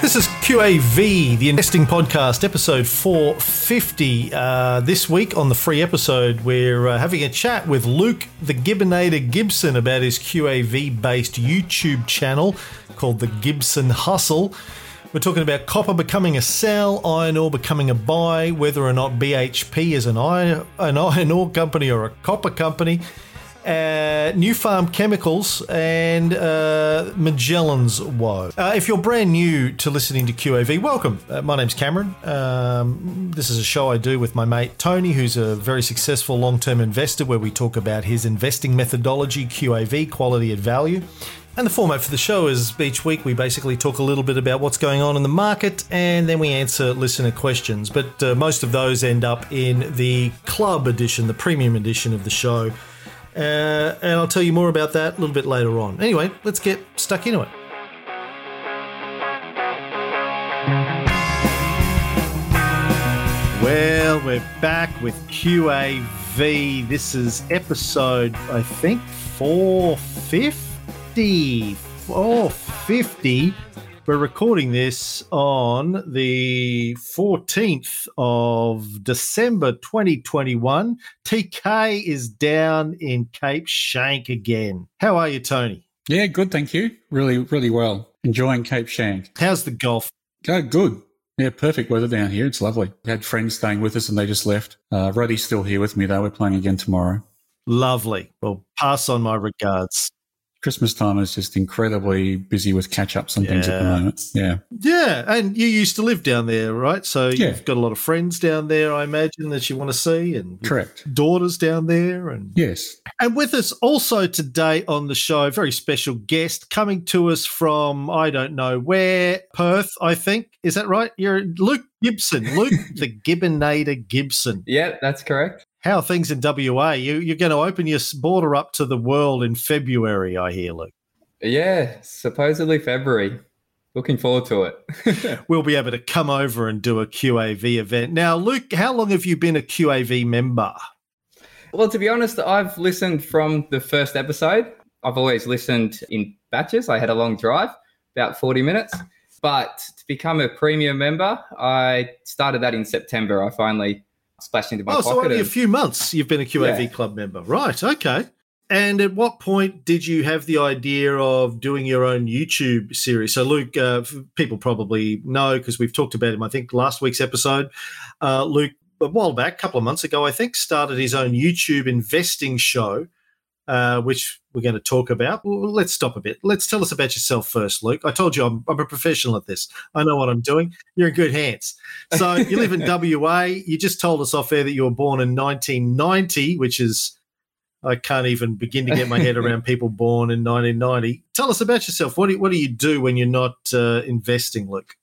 This is QAV, the Investing Podcast, episode 450. Uh, this week on the free episode, we're uh, having a chat with Luke the Gibbonator Gibson about his QAV based YouTube channel called The Gibson Hustle. We're talking about copper becoming a sell, iron ore becoming a buy, whether or not BHP is an iron, an iron ore company or a copper company uh, Farm Chemicals, and uh, Magellan's Woe. Uh, if you're brand new to listening to QAV, welcome. Uh, my name's Cameron. Um, this is a show I do with my mate Tony, who's a very successful long term investor, where we talk about his investing methodology, QAV, quality at value. And the format for the show is each week we basically talk a little bit about what's going on in the market and then we answer listener questions. But uh, most of those end up in the club edition, the premium edition of the show uh, and I'll tell you more about that a little bit later on. Anyway, let's get stuck into it. Well, we're back with QAV. This is episode, I think, 450. 450 we're recording this on the 14th of December 2021. TK is down in Cape Schanck again. How are you, Tony? Yeah, good, thank you. Really, really well. Enjoying Cape Schanck. How's the golf? Go good. Yeah, perfect weather down here. It's lovely. We had friends staying with us and they just left. Uh, Roddy's still here with me though. We're playing again tomorrow. Lovely. Well, pass on my regards. Christmas time is just incredibly busy with catch ups and yeah. things at the moment. Yeah. Yeah. And you used to live down there, right? So yeah. you've got a lot of friends down there, I imagine, that you want to see and correct daughters down there. And yes. And with us also today on the show, a very special guest coming to us from I don't know where, Perth, I think. Is that right? You're Luke Gibson, Luke the Gibbonator Gibson. Yeah, that's correct. How are things in WA? You, you're going to open your border up to the world in February, I hear, Luke. Yeah, supposedly February. Looking forward to it. we'll be able to come over and do a QAV event. Now, Luke, how long have you been a QAV member? Well, to be honest, I've listened from the first episode. I've always listened in batches. I had a long drive, about 40 minutes. But to become a premium member, I started that in September. I finally splashed into my oh, pocket. so only and, a few months you've been a QAV yeah. club member, right? Okay. And at what point did you have the idea of doing your own YouTube series? So, Luke, uh, people probably know because we've talked about him. I think last week's episode, uh, Luke, a while back, a couple of months ago, I think, started his own YouTube investing show uh, which we're going to talk about. Well, let's stop a bit. Let's tell us about yourself first, Luke. I told you I'm, I'm a professional at this. I know what I'm doing. You're in good hands. So you live in WA. You just told us off air that you were born in 1990, which is I can't even begin to get my head around people born in 1990. Tell us about yourself. What do you, what do you do when you're not uh, investing, Luke?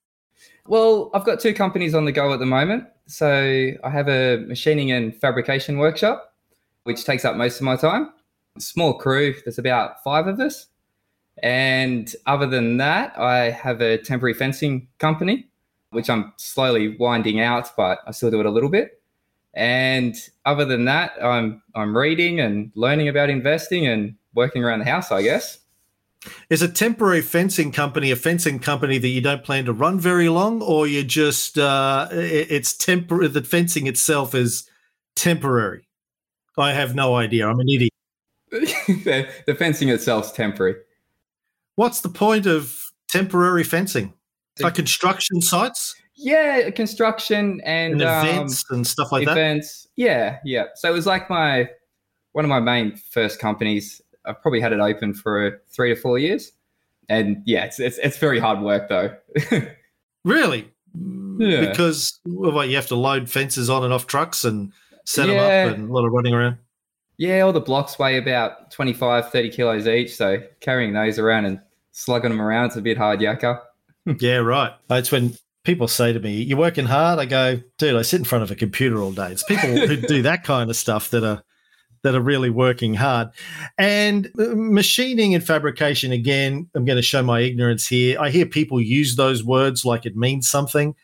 Well, I've got two companies on the go at the moment. So I have a machining and fabrication workshop, which takes up most of my time small crew. There's about five of us. And other than that, I have a temporary fencing company, which I'm slowly winding out, but I still do it a little bit. And other than that, I'm I'm reading and learning about investing and working around the house, I guess. Is a temporary fencing company a fencing company that you don't plan to run very long, or you just uh, it's temporary? The fencing itself is temporary. I have no idea. I'm an idiot. The, the fencing itself's temporary. What's the point of temporary fencing? Like construction sites? Yeah, construction and, and events um, and stuff like events. that. Events. Yeah, yeah. So it was like my one of my main first companies. I've probably had it open for three to four years, and yeah, it's it's, it's very hard work though. really? Yeah. Because well, you have to load fences on and off trucks and set yeah. them up and a lot of running around. Yeah, all the blocks weigh about 25, 30 kilos each. So carrying those around and slugging them around, it's a bit hard yakka. yeah, right. It's when people say to me, You're working hard. I go, Dude, I sit in front of a computer all day. It's people who do that kind of stuff that are. That are really working hard. And uh, machining and fabrication, again, I'm going to show my ignorance here. I hear people use those words like it means something.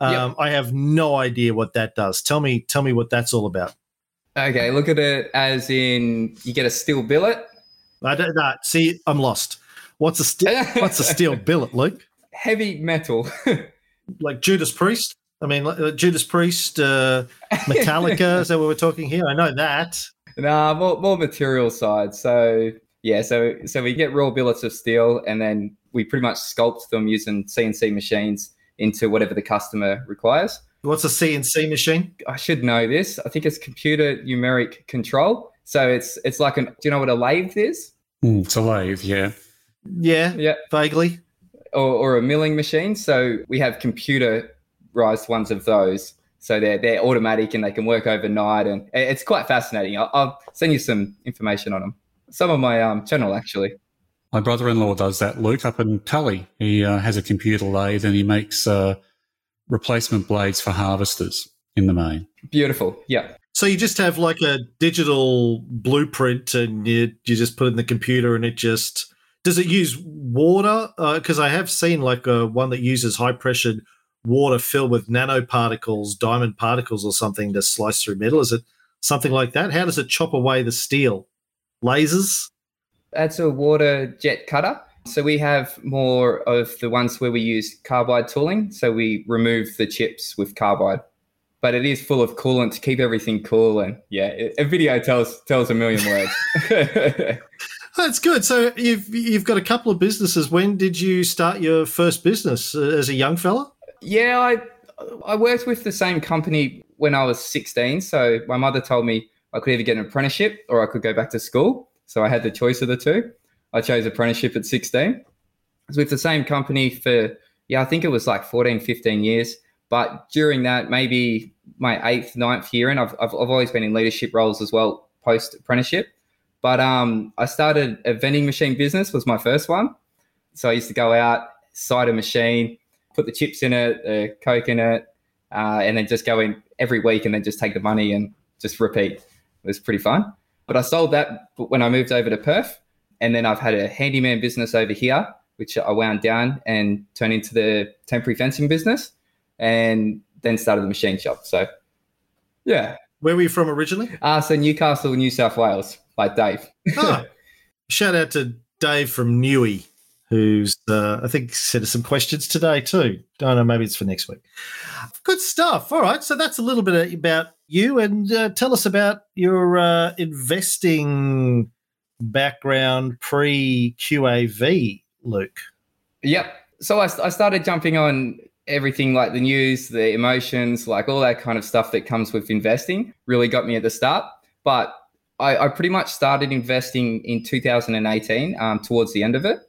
Um, yep. I have no idea what that does. Tell me, tell me what that's all about. Okay, look at it as in you get a steel billet I don't know. See, I'm lost. What's a steel? what's a steel billet, Luke? Heavy metal. like Judas Priest. I mean, like, Judas Priest, uh, Metallica. is that what we're talking here? I know that. Nah, more more material side. So yeah, so so we get raw billets of steel, and then we pretty much sculpt them using CNC machines into whatever the customer requires. What's a CNC machine? I should know this. I think it's computer numeric control. So it's it's like an. Do you know what a lathe is? Mm, it's a lathe, yeah. Yeah, Yeah, vaguely. or, or a milling machine. So we have computerized ones of those. So they're they're automatic and they can work overnight, and it's quite fascinating. I'll, I'll send you some information on them. Some of my um, channel actually. My brother-in-law does that, Luke, up in Tully. He uh, has a computer lathe and he makes uh, replacement blades for harvesters in the main. Beautiful. Yeah. So you just have like a digital blueprint, and you you just put it in the computer, and it just does it use water? Uh, because I have seen like a one that uses high pressured water filled with nanoparticles, diamond particles, or something to slice through metal. Is it something like that? How does it chop away the steel? Lasers? That's a water jet cutter. So we have more of the ones where we use carbide tooling. So we remove the chips with carbide, but it is full of coolant to keep everything cool. And yeah, a video tells tells a million words. That's good. So you've you've got a couple of businesses. When did you start your first business uh, as a young fella? yeah, I I worked with the same company when I was 16. So my mother told me I could either get an apprenticeship or I could go back to school. So I had the choice of the two. I chose apprenticeship at 16. I was with the same company for, yeah, I think it was like 14, 15 years. But during that, maybe my eighth, ninth year, and I've, I've, I've always been in leadership roles as well post apprenticeship. But um, I started a vending machine business was my first one. So I used to go out, side a machine, put the chips in it, the coke in it, uh, and then just go in every week and then just take the money and just repeat. It was pretty fun. But I sold that when I moved over to Perth. And then I've had a handyman business over here, which I wound down and turned into the temporary fencing business and then started the machine shop. So, yeah. Where were you from originally? Uh, so Newcastle, New South Wales, like Dave. Ah, shout out to Dave from Newey, who's uh, I think sent us some questions today too. Don't know, maybe it's for next week. Good stuff. All right, so that's a little bit about you, and uh, tell us about your uh, investing background pre QAV, Luke. Yep. So I, I started jumping on everything like the news, the emotions, like all that kind of stuff that comes with investing really got me at the start. But I, I pretty much started investing in 2018 um, towards the end of it.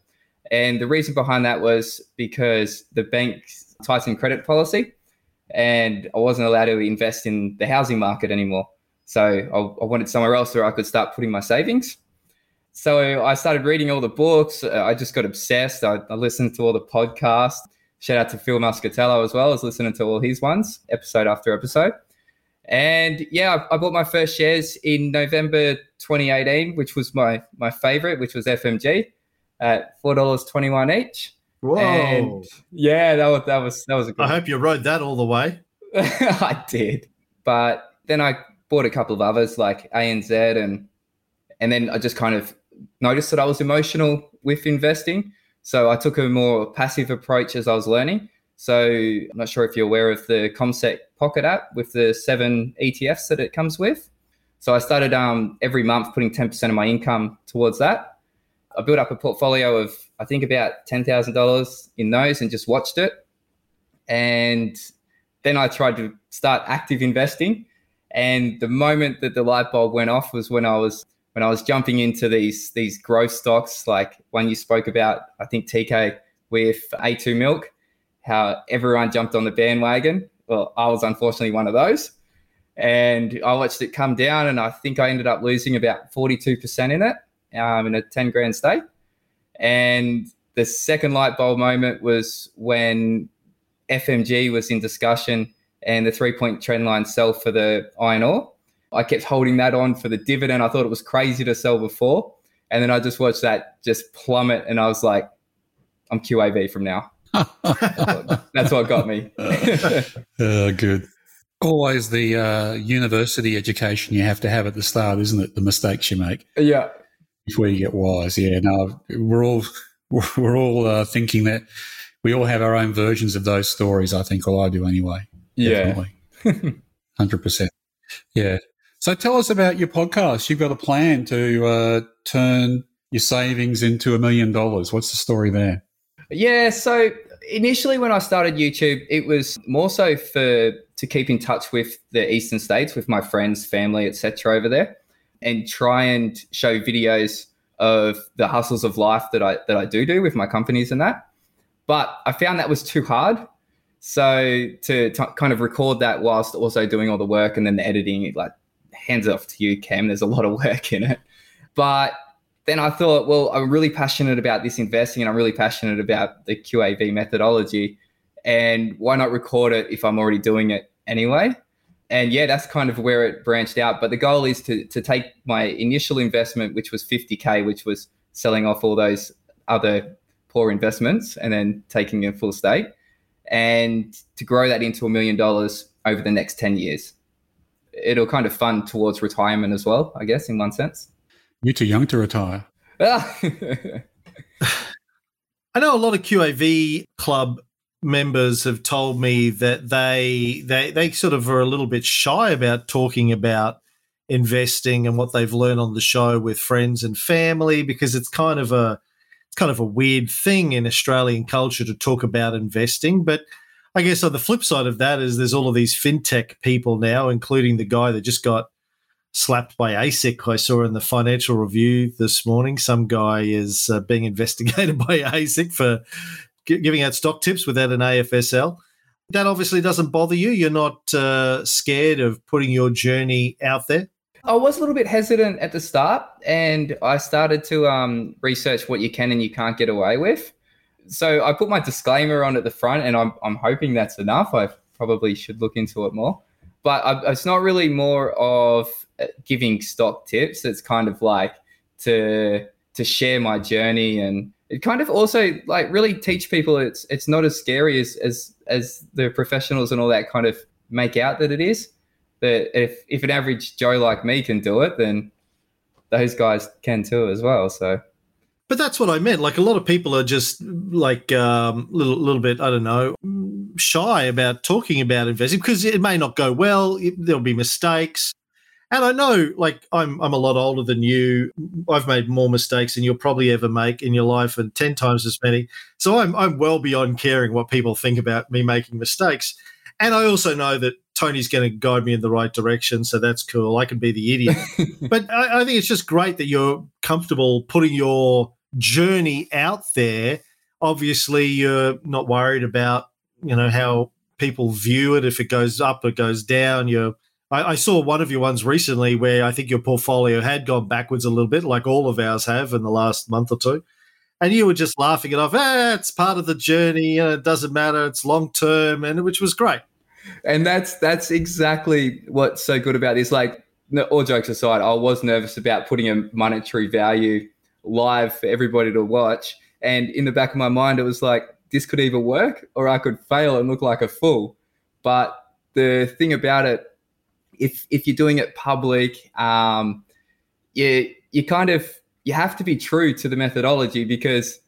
And the reason behind that was because the bank tightened credit policy and I wasn't allowed to invest in the housing market anymore. So I, I wanted somewhere else where I could start putting my savings. So I started reading all the books. Uh, I just got obsessed. I, I listened to all the podcasts. Shout out to Phil Muscatello as well. I was listening to all his ones, episode after episode. And yeah, I, I bought my first shares in November 2018, which was my my favorite, which was FMG at four dollars twenty one each. Whoa! And yeah, that was that was that was a good. I hope you rode that all the way. I did, but then I bought a couple of others like ANZ and and then I just kind of noticed that I was emotional with investing. So I took a more passive approach as I was learning. So I'm not sure if you're aware of the CommSec Pocket app with the seven ETFs that it comes with. So I started um, every month putting 10% of my income towards that. I built up a portfolio of I think about ten thousand dollars in those and just watched it. And then I tried to start active investing. And the moment that the light bulb went off was when I was when I was jumping into these these growth stocks, like one you spoke about, I think TK with A2 Milk, how everyone jumped on the bandwagon. Well, I was unfortunately one of those. And I watched it come down, and I think I ended up losing about 42% in it um, in a 10 grand stake. And the second light bulb moment was when FMG was in discussion and the three point trend line sell for the iron ore. I kept holding that on for the dividend. I thought it was crazy to sell before. And then I just watched that just plummet and I was like, I'm QAV from now. That's what got me. Oh, good. Always the uh, university education you have to have at the start, isn't it? The mistakes you make. yeah. before you get wise. Yeah, no, we're all we're all uh, thinking that we all have our own versions of those stories. I think, or I do anyway. Yeah, hundred percent. Yeah. So tell us about your podcast. You've got a plan to uh, turn your savings into a million dollars. What's the story there? Yeah. So initially, when I started YouTube, it was more so for to keep in touch with the eastern states, with my friends, family, etc. over there, and try and show videos of the hustles of life that I that I do do with my companies and that. But I found that was too hard. So to, to kind of record that whilst also doing all the work and then the editing, like hands off to you, Cam. There's a lot of work in it. But then I thought, well, I'm really passionate about this investing and I'm really passionate about the QAV methodology. And why not record it if I'm already doing it anyway? And yeah, that's kind of where it branched out. But the goal is to, to take my initial investment, which was 50K, which was selling off all those other poor investments and then taking a full stake, and to grow that into a million dollars over the next 10 years it'll kind of fund towards retirement as well, I guess, in one sense. You're too young to retire. I know a lot of QAV club members have told me that they they they sort of are a little bit shy about talking about investing and what they've learned on the show with friends and family because it's kind of a it's kind of a weird thing in Australian culture to talk about investing, but I guess on the flip side of that is there's all of these fintech people now, including the guy that just got slapped by ASIC. I saw in the Financial Review this morning. Some guy is uh, being investigated by ASIC for g- giving out stock tips without an AFSL. That obviously doesn't bother you. You're not uh, scared of putting your journey out there. I was a little bit hesitant at the start, and I started to um, research what you can and you can't get away with so I put my disclaimer on at the front, and I'm I'm hoping that's enough. I probably should look into it more, but I, it's not really more of uh, giving stock tips. It's kind of like to to share my journey and it kind of also like really teach people it's it's not as scary as as as the professionals and all that kind of make out that it is. That if if an average Joe like me can do it, then those guys can too as well. So but that's what I meant. Like a lot of people are just like a um, little, little bit, I don't know, shy about talking about investing because it may not go well. It, there'll be mistakes. And I know, like, I'm I'm a lot older than you. I've made more mistakes than you'll probably ever make in your life, and ten times as many. So I'm I'm well beyond caring what people think about me making mistakes. And I also know that Tony's going to guide me in the right direction, so that's cool. I can be the idiot. but I, I think it's just great that you're comfortable putting your journey out there, obviously you're not worried about you know how people view it if it goes up or goes down. You're I, I, saw one of your ones recently where I think your portfolio had gone backwards a little bit, like all of ours have in the last month or two. And you were just laughing it off. Ah, it's part of the journey. You know, it doesn't matter. It's long term, and which was great. And that's that's exactly what's so good about this. Like, all jokes aside, I was nervous about putting a monetary value live for everybody to watch. And in the back of my mind, it was like, this could either work or I could fail and look like a fool. But the thing about it, if if you're doing it public, um, you you kind of you have to be true to the methodology because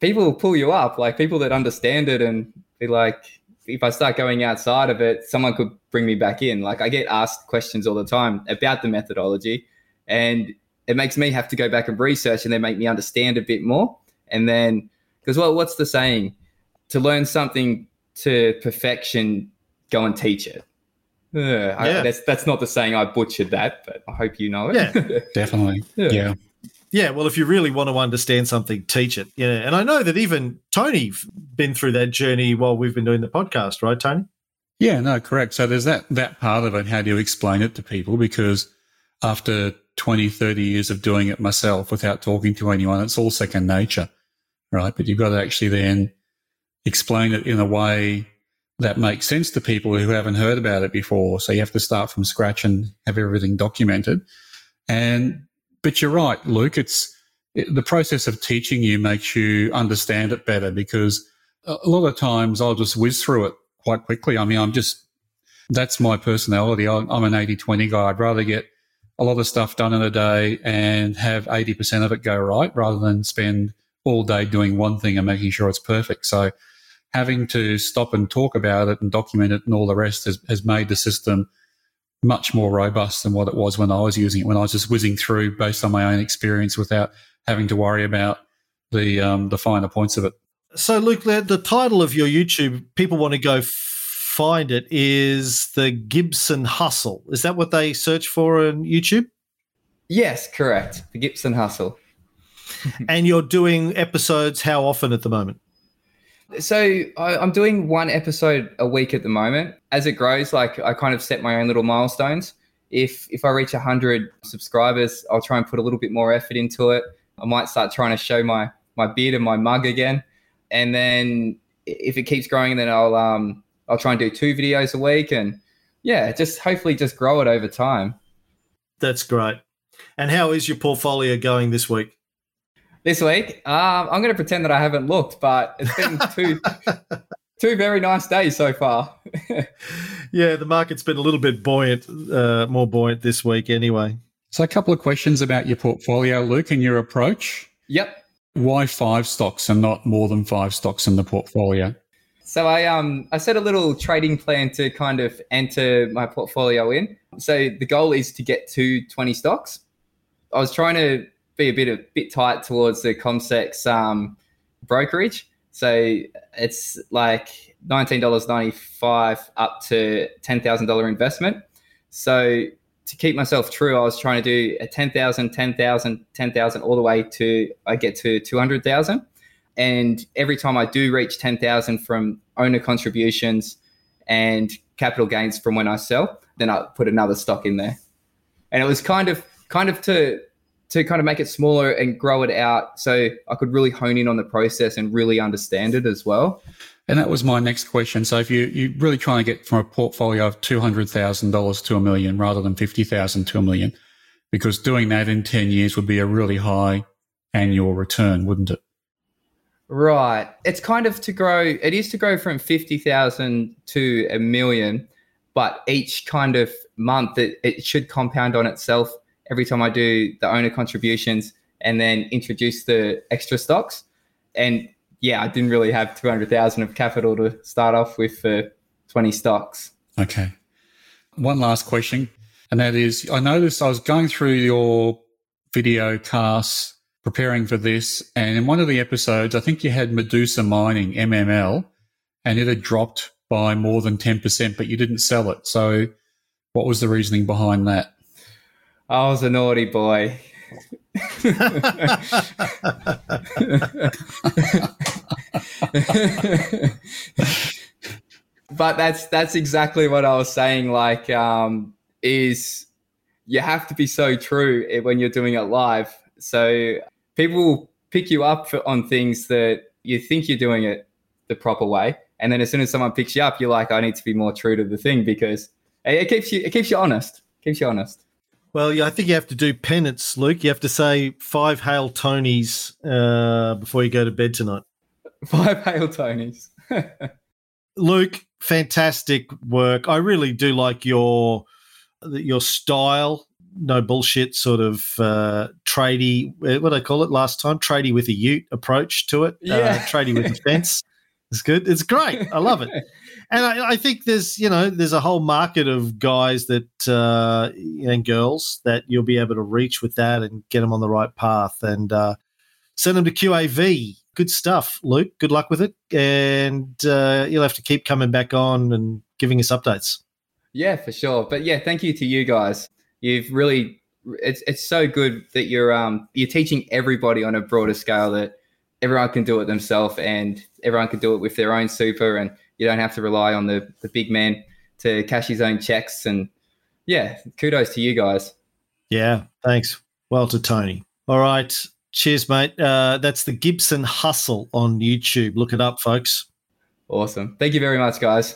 people will pull you up, like people that understand it and be like, if I start going outside of it, someone could bring me back in. Like I get asked questions all the time about the methodology, and it makes me have to go back and research and then make me understand a bit more. And then, because well, what's the saying? To learn something to perfection, go and teach it. Uh, yeah. I, that's that's not the saying. I butchered that, but I hope you know it. Yeah, definitely. Yeah. yeah. Yeah, well, if you really want to understand something, teach it. Yeah, and I know that even Tony's been through that journey while we've been doing the podcast, right, Tony? Yeah, no, correct. So there's that that part of it. How do you explain it to people? Because after 20, 30 years of doing it myself without talking to anyone. It's all second nature, right? But you've got to actually then explain it in a way that makes sense to people who haven't heard about it before. So you have to start from scratch and have everything documented. And, but you're right, Luke, it's it, the process of teaching you makes you understand it better because a lot of times I'll just whiz through it quite quickly. I mean, I'm just, that's my personality. I'm an 80 20 guy. I'd rather get a lot of stuff done in a day and have 80% of it go right rather than spend all day doing one thing and making sure it's perfect. So having to stop and talk about it and document it and all the rest has, has made the system much more robust than what it was when I was using it, when I was just whizzing through based on my own experience without having to worry about the um, the finer points of it. So, Luke, the, the title of your YouTube, people want to go find it, is the Gibson Hustle. Is that what they search for on YouTube? Yes, correct. The Gibson Hustle. and you're doing episodes how often at the moment? So I, I'm doing one episode a week at the moment. As it grows, like I kind of set my own little milestones. If if I reach hundred subscribers, I'll try and put a little bit more effort into it. I might start trying to show my my beard and my mug again, and then if it keeps growing, then I'll um I'll try and do two videos a week, and yeah, just hopefully just grow it over time. That's great. And how is your portfolio going this week? This week, um, I'm going to pretend that I haven't looked, but it's been two two very nice days so far. yeah, the market's been a little bit buoyant, uh, more buoyant this week anyway. So, a couple of questions about your portfolio, Luke, and your approach. Yep. Why five stocks and not more than five stocks in the portfolio? So I um I set a little trading plan to kind of enter my portfolio in. So the goal is to get to 20 stocks. I was trying to be a bit a bit tight towards the CommSec um, brokerage. So it's like $19.95 up to $10,000 investment. So to keep myself true, I was trying to do a 10,000, 10,000, 10,000 all the way to I get to 200,000. And every time I do reach 10,000 from owner contributions and capital gains from when I sell, then I put another stock in there. And it was kind of kind of to to kind of make it smaller and grow it out so I could really hone in on the process and really understand it as well. And that was my next question. So if you you really trying to get from a portfolio of two hundred thousand dollars to a million rather than fifty thousand to a million, because doing that in ten years would be a really high annual return, wouldn't it? Right. It's kind of to grow. It is to grow from fifty thousand to a million, but each kind of month it, it should compound on itself every time I do the owner contributions and then introduce the extra stocks. And yeah, I didn't really have 200,000 of capital to start off with for 20 stocks. Okay. One last question. And that is I noticed I was going through your video casts preparing for this. And in one of the episodes, I think you had Medusa Mining, MML, and it had dropped by more than 10%, but you didn't sell it. So what was the reasoning behind that? I was a naughty boy. but that's that's exactly what I was saying. Like, um, is you have to be so true when you're doing it live. So people pick you up for, on things that you think you're doing it the proper way, and then as soon as someone picks you up, you're like, I need to be more true to the thing because it keeps you it keeps you honest. Keeps you honest. Well, yeah, I think you have to do penance, Luke. You have to say five hail Tonys uh, before you go to bed tonight. Five hail Tonys. Luke, fantastic work. I really do like your your style. No bullshit, sort of uh, tradie. Uh, what I call it last time? Tradie with a Ute approach to it. Uh, yeah, uh, tradie with a fence. It's good. It's great. I love it. And I, I, think there's, you know, there's a whole market of guys that uh, and girls that you'll be able to reach with that and get them on the right path and uh, send them to QAV. Good stuff, Luke. Good luck with it, and uh, you'll have to keep coming back on and giving us updates. Yeah, for sure. But yeah, thank you to you guys. You've really it's it's so good that you're um you're teaching everybody on a broader scale that everyone can do it themselves and everyone can do it with their own super and you don't have to rely on the, the big man to cash his own checks. And yeah kudos to you guys. Yeah thanks. Well to tony. All right. Cheers mate. Uh, that's the gibson hustle on youtube. Look it up folks. Awesome. Thank you very much guys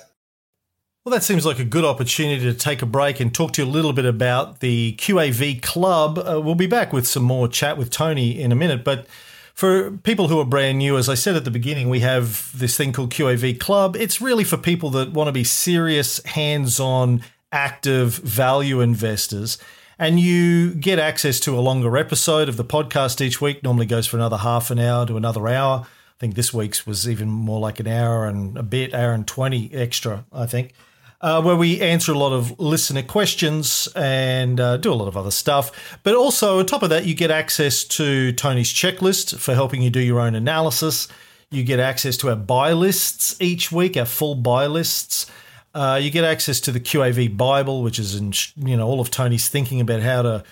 well, that seems like a good opportunity to take a break and talk to you a little bit about the QAV Club. Uh, we'll be back with some more chat with Tony in a minute, but for people who are brand new, as I said at the beginning, we have this thing called QAV Club. It's really for people that want to be serious, hands on, active value investors. And you get access to a longer episode of the podcast each week. Normally goes for another half an hour to another hour. I think this week's was even more like an hour and a bit, hour and 20 extra, I think uh, where we answer a lot of listener questions and uh, do a lot of other stuff. But also, on top of that, you get access to Tony's checklist for helping you do your own analysis. You get access to our buy lists each week, our full buy lists. Uh, you get access to the QAV Bible, which is in you know all of Tony's thinking about how to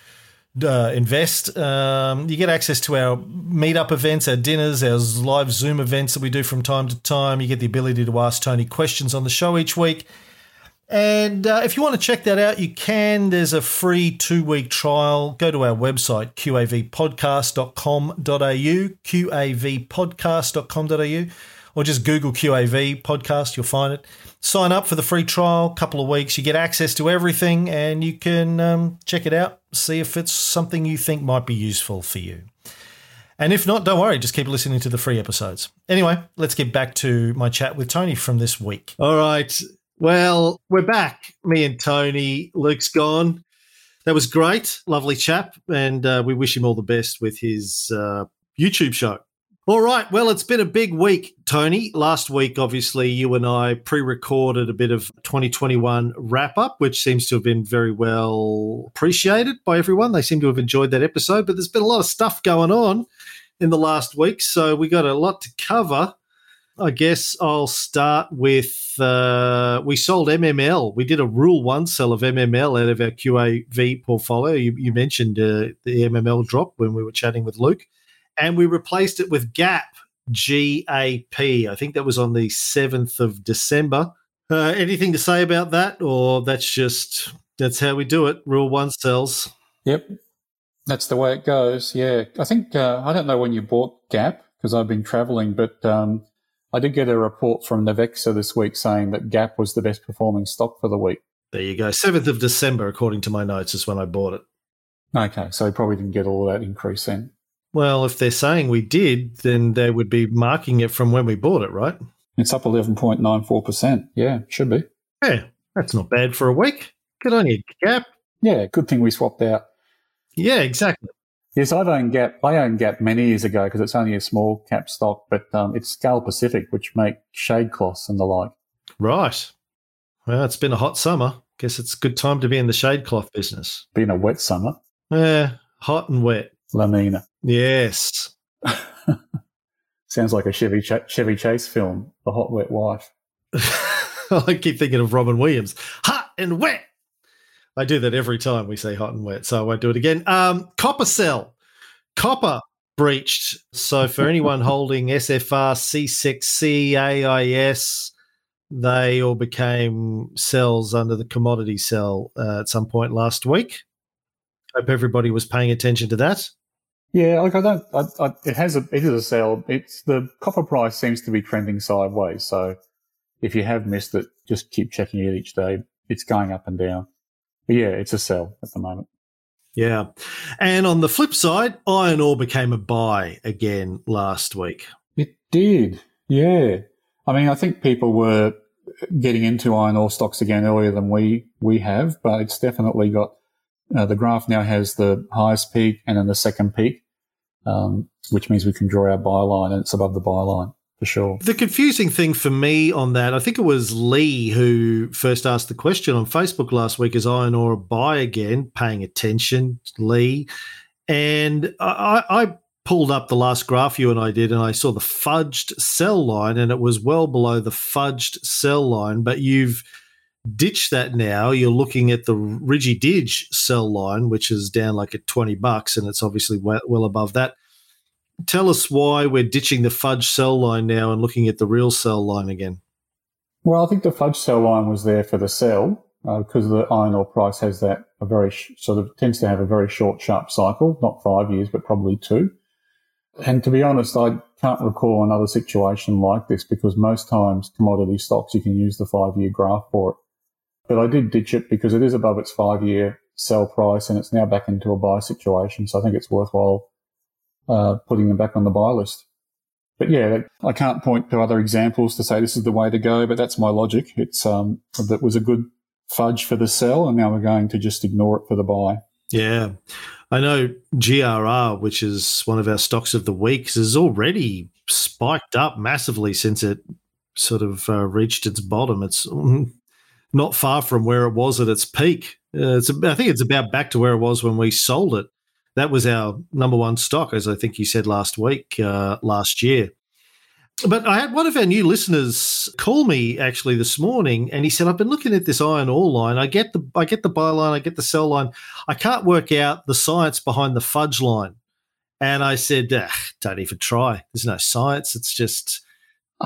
uh, invest. Um, you get access to our meetup events, our dinners, our live Zoom events that we do from time to time. You get the ability to ask Tony questions on the show each week. And uh, if you want to check that out, you can. There's a free two week trial. Go to our website, qavpodcast.com.au, qavpodcast.com.au, or just Google QAV podcast. You'll find it. Sign up for the free trial, couple of weeks. You get access to everything and you can um, check it out, see if it's something you think might be useful for you. And if not, don't worry, just keep listening to the free episodes. Anyway, let's get back to my chat with Tony from this week. All right. Well, we're back. Me and Tony. Luke's gone. That was great. Lovely chap. And uh, we wish him all the best with his uh, YouTube show. All right. Well, it's been a big week, Tony. Last week, obviously, you and I pre recorded a bit of 2021 wrap up, which seems to have been very well appreciated by everyone. They seem to have enjoyed that episode, but there's been a lot of stuff going on in the last week. So we got a lot to cover. I guess I'll start with uh, we sold MML. We did a Rule One sell of MML out of our QAV portfolio. You, you mentioned uh, the MML drop when we were chatting with Luke, and we replaced it with GAP GAP. I think that was on the seventh of December. Uh, anything to say about that, or that's just that's how we do it? Rule One sells. Yep, that's the way it goes. Yeah, I think uh, I don't know when you bought GAP because I've been traveling, but um, I did get a report from Navexa this week saying that Gap was the best performing stock for the week. There you go. 7th of December, according to my notes, is when I bought it. Okay, so we probably didn't get all that increase then. Well, if they're saying we did, then they would be marking it from when we bought it, right? It's up 11.94%. Yeah, should be. Yeah, that's not bad for a week. Good on you, Gap. Yeah, good thing we swapped out. Yeah, exactly. Yes, I've owned Gap. I owned Gap many years ago because it's only a small cap stock, but um, it's Gale Pacific, which make shade cloths and the like. Right. Well, it's been a hot summer. Guess it's a good time to be in the shade cloth business. Been a wet summer. Yeah, hot and wet. La Nina. Yes. Sounds like a Chevy Ch- Chevy Chase film, The Hot Wet Wife. I keep thinking of Robin Williams. Hot and wet. I do that every time we say hot and wet, so I won't do it again. Um, copper sell, copper breached. So for anyone holding SFR, C6, CAIS, they all became sells under the commodity sell uh, at some point last week. Hope everybody was paying attention to that. Yeah, like I don't. I, I, it has a. It is a sell. It's the copper price seems to be trending sideways. So if you have missed it, just keep checking it each day. It's going up and down. Yeah, it's a sell at the moment. Yeah. And on the flip side, iron ore became a buy again last week. It did. Yeah. I mean, I think people were getting into iron ore stocks again earlier than we, we have, but it's definitely got, uh, the graph now has the highest peak and then the second peak, um, which means we can draw our buy line and it's above the buy line for sure. The confusing thing for me on that, I think it was Lee who first asked the question on Facebook last week is iron ore buy again? Paying attention, Lee. And I, I pulled up the last graph you and I did, and I saw the fudged sell line, and it was well below the fudged sell line. But you've ditched that now. You're looking at the Ridgy Dig sell line, which is down like at 20 bucks, and it's obviously well, well above that tell us why we're ditching the fudge sell line now and looking at the real sell line again. Well, I think the fudge sell line was there for the sell because uh, the iron ore price has that a very sh- sort of tends to have a very short, sharp cycle, not five years, but probably two. And to be honest, I can't recall another situation like this because most times commodity stocks you can use the five year graph for it. But I did ditch it because it is above its five year sell price and it's now back into a buy situation. So I think it's worthwhile uh, putting them back on the buy list. But yeah, I can't point to other examples to say this is the way to go, but that's my logic. It's um, that was a good fudge for the sell, and now we're going to just ignore it for the buy. Yeah. I know GRR, which is one of our stocks of the week, has already spiked up massively since it sort of uh, reached its bottom. It's not far from where it was at its peak. Uh, it's, I think it's about back to where it was when we sold it. That was our number one stock, as I think you said last week, uh, last year. But I had one of our new listeners call me actually this morning, and he said, "I've been looking at this iron ore line. I get the I get the buy line, I get the sell line. I can't work out the science behind the fudge line." And I said, "Don't even try. There's no science. It's just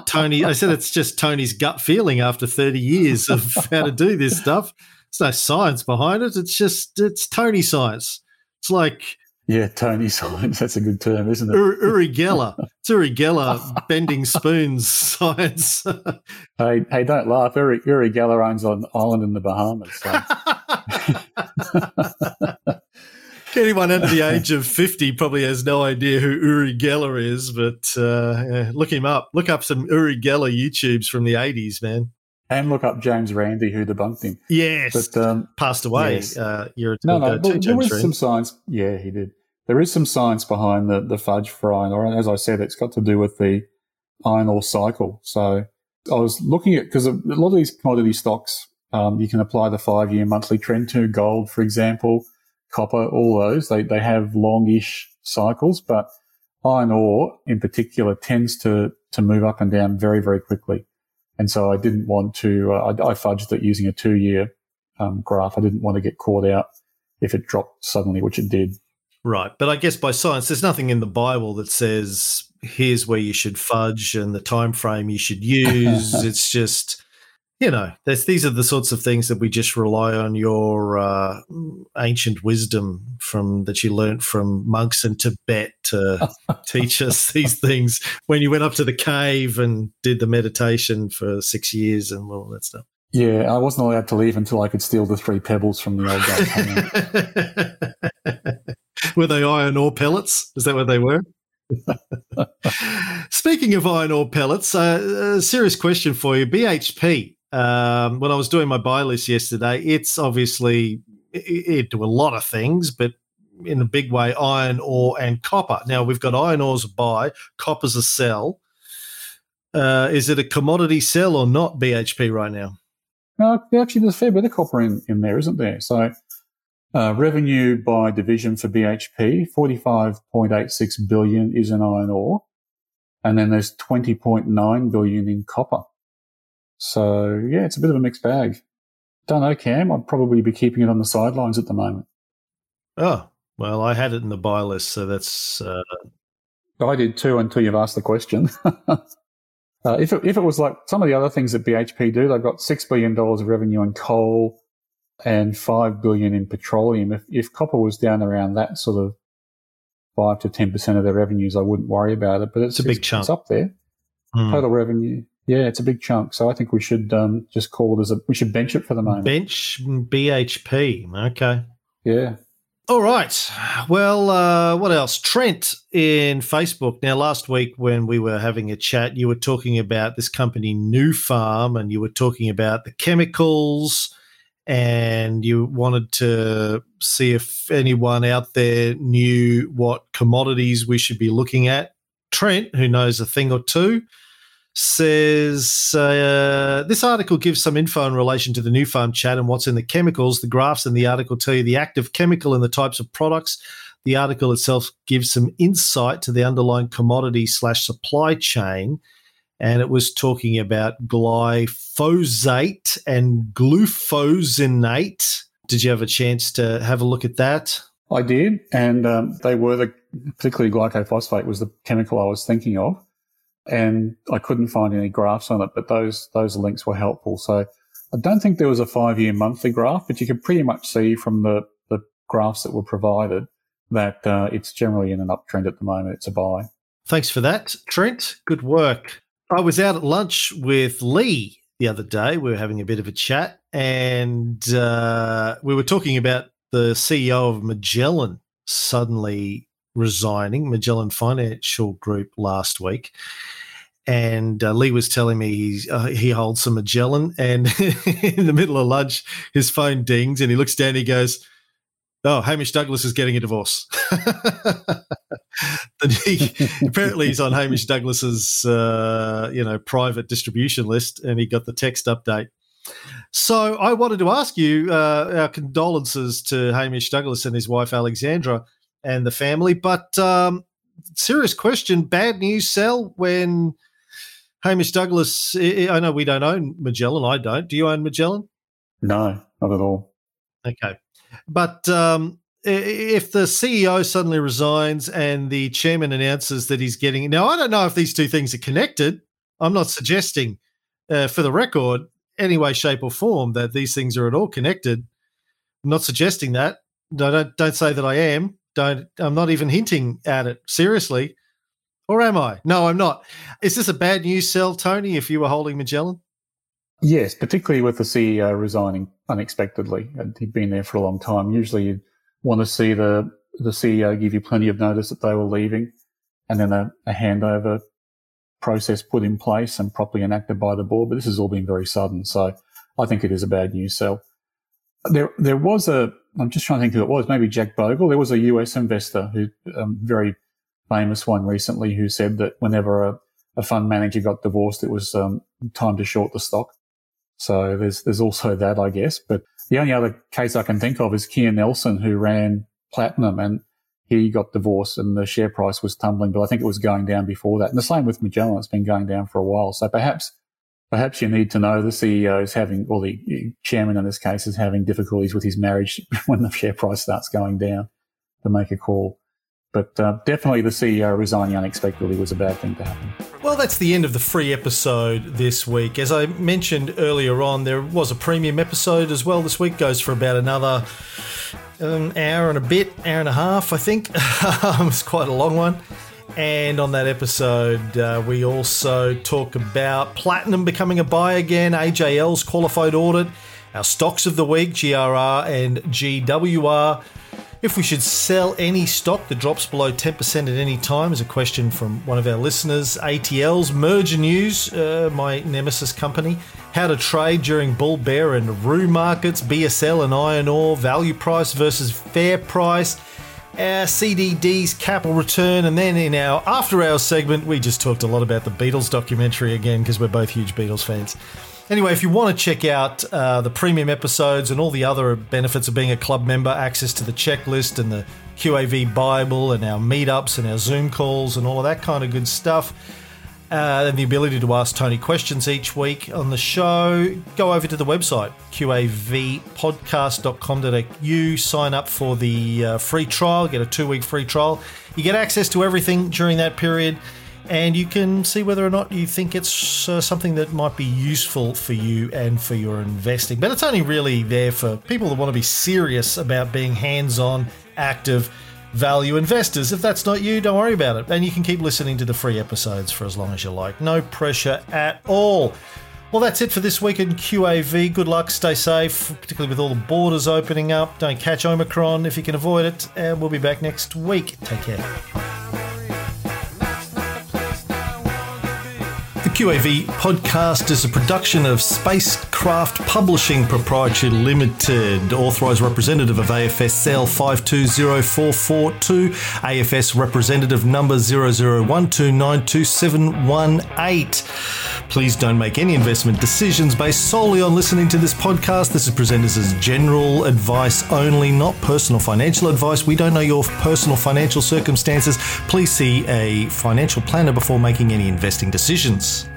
Tony." I said, "It's just Tony's gut feeling after 30 years of how to do this stuff. There's no science behind it. It's just it's Tony science. It's like." Yeah, Tony science. That's a good term, isn't it? Uri Geller. It's Uri Geller bending spoons science. hey, hey, don't laugh. Uri, Uri Geller owns an island in the Bahamas. So. Anyone under the age of 50 probably has no idea who Uri Geller is, but uh, yeah, look him up. Look up some Uri Geller YouTubes from the 80s, man. And look up James Randi, who debunked him. Yes. But, um, Passed away. yes. Uh, you're No, no, too, there, there was some science. Yeah, he did. There is some science behind the, the fudge for iron ore. And as I said, it's got to do with the iron ore cycle. So I was looking at, because a lot of these commodity stocks, um, you can apply the five year monthly trend to gold, for example, copper, all those. They, they have longish cycles, but iron ore in particular tends to, to move up and down very, very quickly. And so I didn't want to, uh, I, I fudged it using a two year um, graph. I didn't want to get caught out if it dropped suddenly, which it did. Right. But I guess by science, there's nothing in the Bible that says here's where you should fudge and the time frame you should use. it's just, you know, there's, these are the sorts of things that we just rely on your uh, ancient wisdom from that you learnt from monks in Tibet to teach us these things when you went up to the cave and did the meditation for six years and all that stuff. Yeah, I wasn't allowed to leave until I could steal the three pebbles from the old guy. were they iron ore pellets? Is that what they were? Speaking of iron ore pellets, uh, a serious question for you. BHP, um, when I was doing my buy list yesterday, it's obviously it, it do a lot of things, but in a big way, iron ore and copper. Now we've got iron ore's a buy, copper's a sell. Uh, is it a commodity sell or not? BHP right now. no, actually, there's a fair bit of copper in, in there, isn't there? So, uh, revenue by division for BHP, 45.86 billion is in iron ore. And then there's 20.9 billion in copper. So, yeah, it's a bit of a mixed bag. Don't know, Cam. I'd probably be keeping it on the sidelines at the moment. Oh well, I had it in the buy list, so that's uh, I did too until you've asked the question. uh, if, it, if it was like some of the other things that BHP do, they've got $6 billion of revenue in coal and 5 billion in petroleum. If, if copper was down around that sort of 5 to 10% of their revenues, I wouldn't worry about it. But it's, It's a big it's, chunk. It's up there. hmm. Total revenue. Yeah, it's a big chunk. So I think we should um, just call it as a, we should bench it for the moment. bench BHP. Okay. yeah. All right. Well, uh, what else? Trent in Facebook. Now, last week when we were having a chat, you were talking about this company, Nufarm, and you were talking about the chemicals, and you wanted to see if anyone out there knew what commodities we should be looking at. Trent, who knows a thing or two, says uh, this article gives some info in relation to the Nufarm chat and what's in the chemicals. The graphs in the article tell you the active chemical and the types of products. The article itself gives some insight to the underlying commodity slash supply chain, and it was talking about glyphosate and glufosinate. Did you have a chance to have a look at that? I did, and um, they were the particularly glycophosphate was the chemical I was thinking of, and I couldn't find any graphs on it, but those those links were helpful. So I don't think there was a five year monthly graph, but you could pretty much see from the the graphs that were provided that uh, it's generally in an uptrend at the moment. It's a buy. Thanks for that, Trent. Good work. I was out at lunch with Lee the other day. We were having a bit of a chat, and uh, we were talking about the CEO of Magellan suddenly resigning, Magellan Financial Group last week. And uh, Lee was telling me he's, uh, he holds some Magellan, and in the middle of lunch, his phone dings, and he looks down. And he goes, Oh, Hamish Douglass is getting a divorce. he, apparently, he's on Hamish Douglass's uh, you know private distribution list, and he got the text update. So I wanted to ask you uh, our condolences to Hamish Douglass and his wife Alexandra and the family. But um, serious question: bad news, sell when Hamish Douglass. I know we don't own Magellan. I don't. Do you own Magellan? No, not at all. Okay, but um, if the CEO suddenly resigns and the chairman announces that he's getting now, I don't know if these two things are connected. I'm not suggesting, uh, for the record, any way, shape, or form that these things are at all connected. I'm not suggesting that. don't don't say that I am. Don't. I'm not even hinting at it seriously. Or am I? No, I'm not. Is this a bad news sell, Tony? If you were holding Magellan? Yes, particularly with the CEO resigning unexpectedly, he'd been there for a long time. Usually, you'd want to see the the CEO give you plenty of notice that they were leaving, and then a, a handover process put in place and properly enacted by the board. But this has all been very sudden, so I think it is a bad news sell. There, there was a. I'm just trying to think who it was. Maybe Jack Bogle. There was a US investor who, um, very famous one recently, who said that whenever a, a fund manager got divorced, it was um, time to short the stock. So there's there's also that, I guess. But the only other case I can think of is Kerr Neilson, who ran Platinum, and he got divorced, and the share price was tumbling. But I think it was going down before that. And the same with Magellan; it's been going down for a while. So perhaps perhaps you need to know the CEO is having, or the chairman in this case is having difficulties with his marriage when the share price starts going down to make a call. But uh, definitely the CEO resigning unexpectedly was a bad thing to happen. Well, that's the end of the free episode this week. As I mentioned earlier on, there was a premium episode as well this week, goes for about another um, hour and a bit, hour and a half, I think. it's quite a long one. And on that episode, uh, we also talk about Platinum becoming a buy again, AJL's qualified audit, our stocks of the week, GRR and GWR. If we should sell any stock that drops below 10% at any time is a question from one of our listeners. ATL's merger news, uh, my nemesis company. How to trade during bull, bear, and ROO markets. BSL and iron ore. Value price versus fair price. Our CDD's capital return. And then in our after hours segment, we just talked a lot about the Beatles documentary again because we're both huge Beatles fans. Anyway, if you want to check out uh, the premium episodes and all the other benefits of being a club member, access to the checklist and the QAV Bible and our meetups and our Zoom calls and all of that kind of good stuff, uh, and the ability to ask Tony questions each week on the show, go over to the website, qavpodcast.com.au, sign up for the uh, free trial, get a two week free trial. You get access to everything during that period and you can see whether or not you think it's uh, something that might be useful for you and for your investing. But it's only really there for people that want to be serious about being hands on, active, value investors. If that's not you, don't worry about it. And you can keep listening to the free episodes for as long as you like. No pressure at all. Well, that's it for this week in QAV. Good luck, stay safe, particularly with all the borders opening up. Don't catch Omicron if you can avoid it. And we'll be back next week. Take care. QAV podcast is a production of Spacecraft Publishing Proprietary Limited, authorised representative of AFS sale 520442, AFS representative number 0012922718. Please don't make any investment decisions based solely on listening to this podcast. This is presented as general advice only, not personal financial advice. We don't know your personal financial circumstances. Please see a financial planner before making any investing decisions.